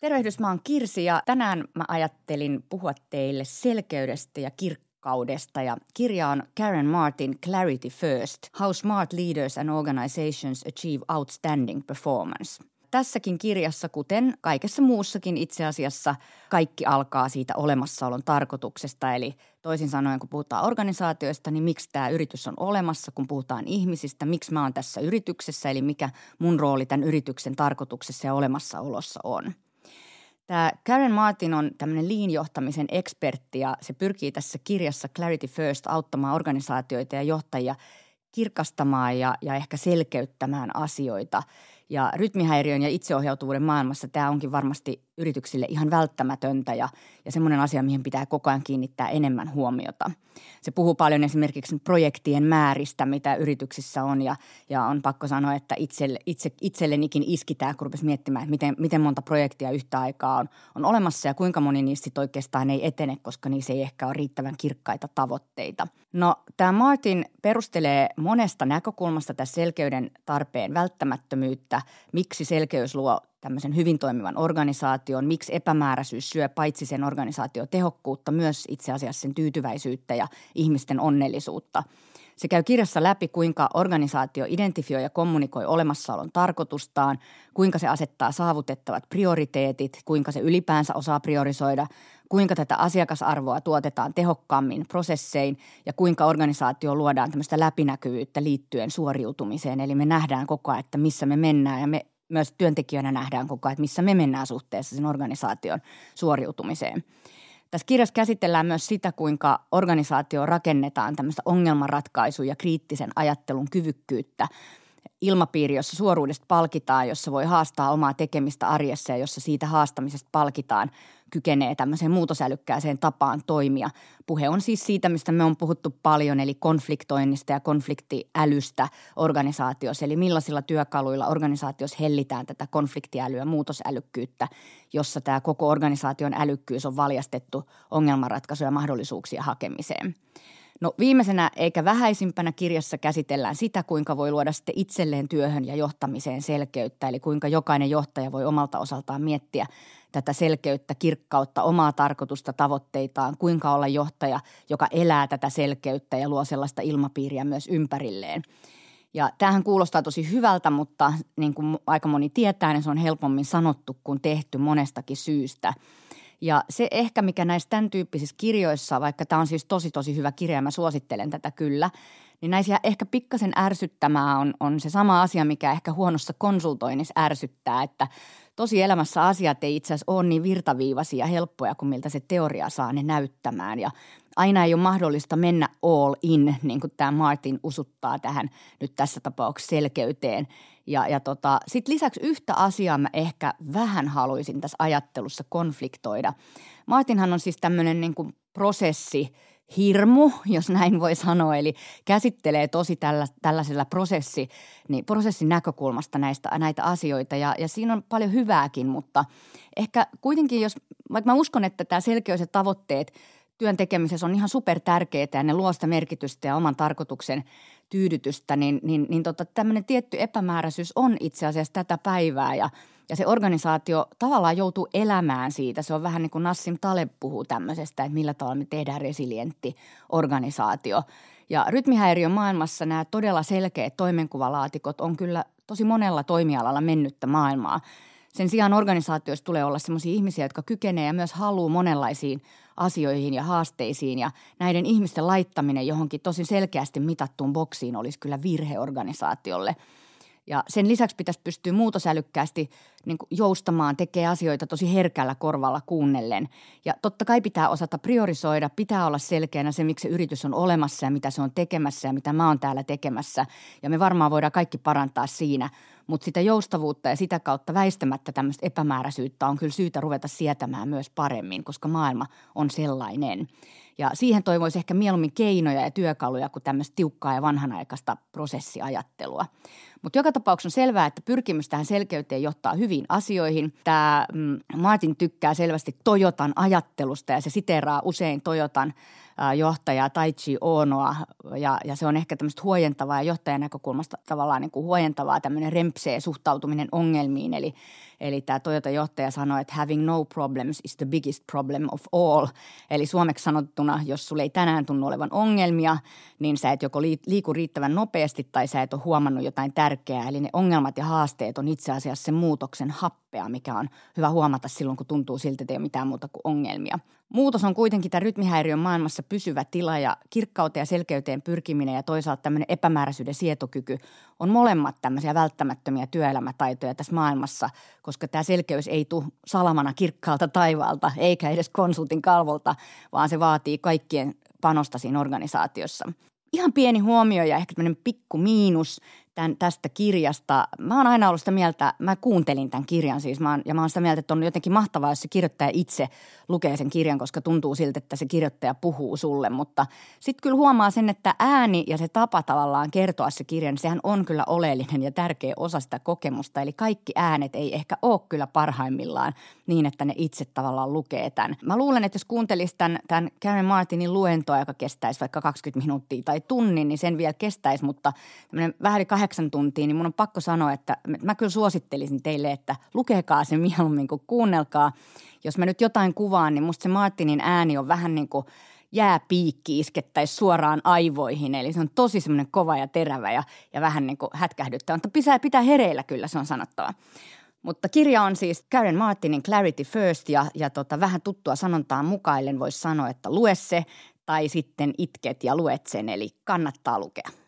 Tervehdys, mä oon Kirsi ja tänään mä ajattelin puhua teille selkeydestä ja kirkkaudesta. Ja kirja on Karen Martin Clarity First, How Smart Leaders and Organizations Achieve Outstanding Performance. Tässäkin kirjassa, kuten kaikessa muussakin itse asiassa, kaikki alkaa siitä olemassaolon tarkoituksesta. Eli toisin sanoen, kun puhutaan organisaatioista, niin miksi tämä yritys on olemassa, kun puhutaan ihmisistä, miksi mä oon tässä yrityksessä, eli mikä mun rooli tämän yrityksen tarkoituksessa ja olemassaolossa on – Tämä Karen Martin on tämmöinen liinjohtamisen ekspertti ja se pyrkii tässä kirjassa Clarity First auttamaan organisaatioita ja johtajia kirkastamaan ja, ja ehkä selkeyttämään asioita. Ja rytmihäiriön ja itseohjautuvuuden maailmassa tämä onkin varmasti yrityksille ihan välttämätöntä ja, ja semmoinen asia, mihin pitää koko ajan kiinnittää enemmän huomiota. Se puhuu paljon esimerkiksi projektien määristä, mitä yrityksissä on ja, ja on pakko sanoa, että itselle, itse, itsellenikin iskitään, kun rupesi miettimään, että miten, miten monta projektia yhtä aikaa on, on olemassa ja kuinka moni niistä oikeastaan ei etene, koska niissä ei ehkä ole riittävän kirkkaita tavoitteita. No tämä Martin perustelee monesta näkökulmasta tässä selkeyden tarpeen välttämättömyyttä, miksi selkeys luo tämmöisen hyvin toimivan organisaation, miksi epämääräisyys syö paitsi sen organisaation tehokkuutta, myös itse asiassa sen tyytyväisyyttä ja ihmisten onnellisuutta. Se käy kirjassa läpi, kuinka organisaatio identifioi ja kommunikoi olemassaolon tarkoitustaan, kuinka se asettaa saavutettavat prioriteetit, kuinka se ylipäänsä osaa priorisoida, kuinka tätä asiakasarvoa tuotetaan tehokkaammin prosessein ja kuinka organisaatio luodaan tämmöistä läpinäkyvyyttä liittyen suoriutumiseen. Eli me nähdään koko ajan, että missä me mennään ja me myös työntekijöinä nähdään koko ajan, että missä me mennään suhteessa sen organisaation suoriutumiseen. Tässä kirjassa käsitellään myös sitä, kuinka organisaatio rakennetaan tämmöistä ongelmanratkaisuja ja kriittisen ajattelun kyvykkyyttä – ilmapiiri, jossa suoruudesta palkitaan, jossa voi haastaa omaa tekemistä arjessa ja jossa siitä haastamisesta palkitaan, kykenee tämmöiseen muutosälykkääseen tapaan toimia. Puhe on siis siitä, mistä me on puhuttu paljon, eli konfliktoinnista ja konfliktiälystä organisaatiossa. Eli millaisilla työkaluilla organisaatiossa hellitään tätä konfliktiälyä, muutosälykkyyttä, jossa tämä koko organisaation älykkyys on valjastettu ongelmanratkaisuja ja mahdollisuuksia hakemiseen – No viimeisenä eikä vähäisimpänä kirjassa käsitellään sitä, kuinka voi luoda sitten itselleen työhön ja johtamiseen selkeyttä, eli kuinka jokainen johtaja voi omalta osaltaan miettiä tätä selkeyttä, kirkkautta, omaa tarkoitusta, tavoitteitaan, kuinka olla johtaja, joka elää tätä selkeyttä ja luo sellaista ilmapiiriä myös ympärilleen. Ja tämähän kuulostaa tosi hyvältä, mutta niin kuin aika moni tietää, niin se on helpommin sanottu kuin tehty monestakin syystä – ja se ehkä, mikä näissä tämän tyyppisissä kirjoissa, vaikka tämä on siis tosi tosi hyvä kirja ja mä suosittelen tätä kyllä, niin näissä ehkä pikkasen ärsyttämää on, on se sama asia, mikä ehkä huonossa konsultoinnissa ärsyttää, että tosi elämässä asiat ei itse asiassa ole niin virtaviivaisia ja helppoja kuin miltä se teoria saa ne näyttämään. Ja aina ei ole mahdollista mennä all in, niin kuin tämä Martin usuttaa tähän nyt tässä tapauksessa selkeyteen. Ja, ja tota, sitten lisäksi yhtä asiaa mä ehkä vähän haluaisin tässä ajattelussa konfliktoida. Martinhan on siis tämmöinen niin kuin prosessi, hirmu, jos näin voi sanoa, eli käsittelee tosi tällä, tällaisella prosessi, niin prosessin näkökulmasta näistä, näitä asioita ja, ja siinä on paljon hyvääkin, mutta ehkä kuitenkin, jos, vaikka mä uskon, että tämä selkeys ja tavoitteet – työn tekemisessä on ihan super tärkeää ja ne luo sitä merkitystä ja oman tarkoituksen tyydytystä, niin, niin, niin tota, tämmöinen tietty epämääräisyys on itse asiassa tätä päivää ja, ja se organisaatio tavallaan joutuu elämään siitä. Se on vähän niin kuin Nassim Taleb puhuu tämmöisestä, että millä tavalla me tehdään resilientti organisaatio. Ja rytmihäiriön maailmassa nämä todella selkeät toimenkuvalaatikot on kyllä tosi monella toimialalla mennyttä maailmaa – sen sijaan organisaatioissa tulee olla sellaisia ihmisiä, jotka kykenee ja myös haluaa monenlaisiin asioihin ja haasteisiin. Ja näiden ihmisten laittaminen johonkin tosi selkeästi mitattuun boksiin olisi kyllä virhe organisaatiolle – ja sen lisäksi pitäisi pystyä muutosälykkäästi niin joustamaan, tekee asioita tosi herkällä korvalla kuunnellen. Ja totta kai pitää osata priorisoida, pitää olla selkeänä se, miksi se yritys on olemassa ja mitä se on tekemässä ja mitä mä oon täällä tekemässä. Ja me varmaan voidaan kaikki parantaa siinä, mutta sitä joustavuutta ja sitä kautta väistämättä tämmöistä epämääräisyyttä on kyllä syytä ruveta sietämään myös paremmin, koska maailma on sellainen. Ja siihen toivoisi ehkä mieluummin keinoja ja työkaluja kuin tämmöistä tiukkaa ja vanhanaikaista prosessiajattelua. Mutta joka tapauksessa on selvää, että pyrkimys tähän selkeyteen johtaa hyviin asioihin. Tämä mm, Martin tykkää selvästi Toyotan ajattelusta ja se siteeraa usein Toyotan johtajaa Taichi Onoa ja, ja se on ehkä tämmöistä huojentavaa ja johtajan näkökulmasta tavallaan niin kuin huojentavaa tämmöinen rempsee suhtautuminen ongelmiin. Eli, eli tämä Toyota-johtaja sanoi, että having no problems is the biggest problem of all. Eli suomeksi sanottuna, jos sulle ei tänään tunnu olevan ongelmia, niin sä et joko liiku riittävän nopeasti tai sä et ole huomannut jotain tärkeää. Eli ne ongelmat ja haasteet on itse asiassa se muutoksen happea, mikä on hyvä huomata silloin, kun tuntuu siltä, että ei ole mitään muuta kuin ongelmia. Muutos on kuitenkin tämä rytmihäiriön maailmassa pysyvä tila ja kirkkauteen ja selkeyteen pyrkiminen ja toisaalta tämmöinen epämääräisyyden sietokyky on molemmat tämmöisiä välttämättömiä työelämätaitoja tässä maailmassa, koska tämä selkeys ei tule salamana kirkkaalta taivaalta eikä edes konsultin kalvolta, vaan se vaatii kaikkien panosta siinä organisaatiossa. Ihan pieni huomio ja ehkä tämmöinen pikku miinus tämän, tästä kirjasta. Mä oon aina ollut sitä mieltä, mä kuuntelin tämän kirjan siis, mä oon, ja mä oon sitä mieltä, että on jotenkin mahtavaa, jos se kirjoittaja itse lukee sen kirjan, koska tuntuu siltä, että se kirjoittaja puhuu sulle. Mutta sitten kyllä huomaa sen, että ääni ja se tapa tavallaan kertoa se kirja, niin sehän on kyllä oleellinen ja tärkeä osa sitä kokemusta. Eli kaikki äänet ei ehkä ole kyllä parhaimmillaan niin, että ne itse tavallaan lukee tämän. Mä luulen, että jos kuuntelisi tämän, tämän Karen Martinin luentoa, joka kestäisi vaikka 20 minuuttia tai tunnin, niin sen vielä kestäisi, mutta vähän kahdeksan tuntia, niin mun on pakko sanoa, että mä kyllä suosittelisin teille, että lukekaa se mieluummin kuin kuunnelkaa. Jos mä nyt jotain kuvaan, niin musta se Martinin ääni on vähän niin kuin jääpiikki iskettäisi suoraan aivoihin. Eli se on tosi semmoinen kova ja terävä ja, ja vähän niin kuin hätkähdyttävä. Mutta pitää, pitää hereillä kyllä, se on sanottava. Mutta kirja on siis Karen Martinin Clarity First ja, ja tota, vähän tuttua sanontaa mukaillen voisi sanoa, että lue se tai sitten itket ja luet sen, eli kannattaa lukea.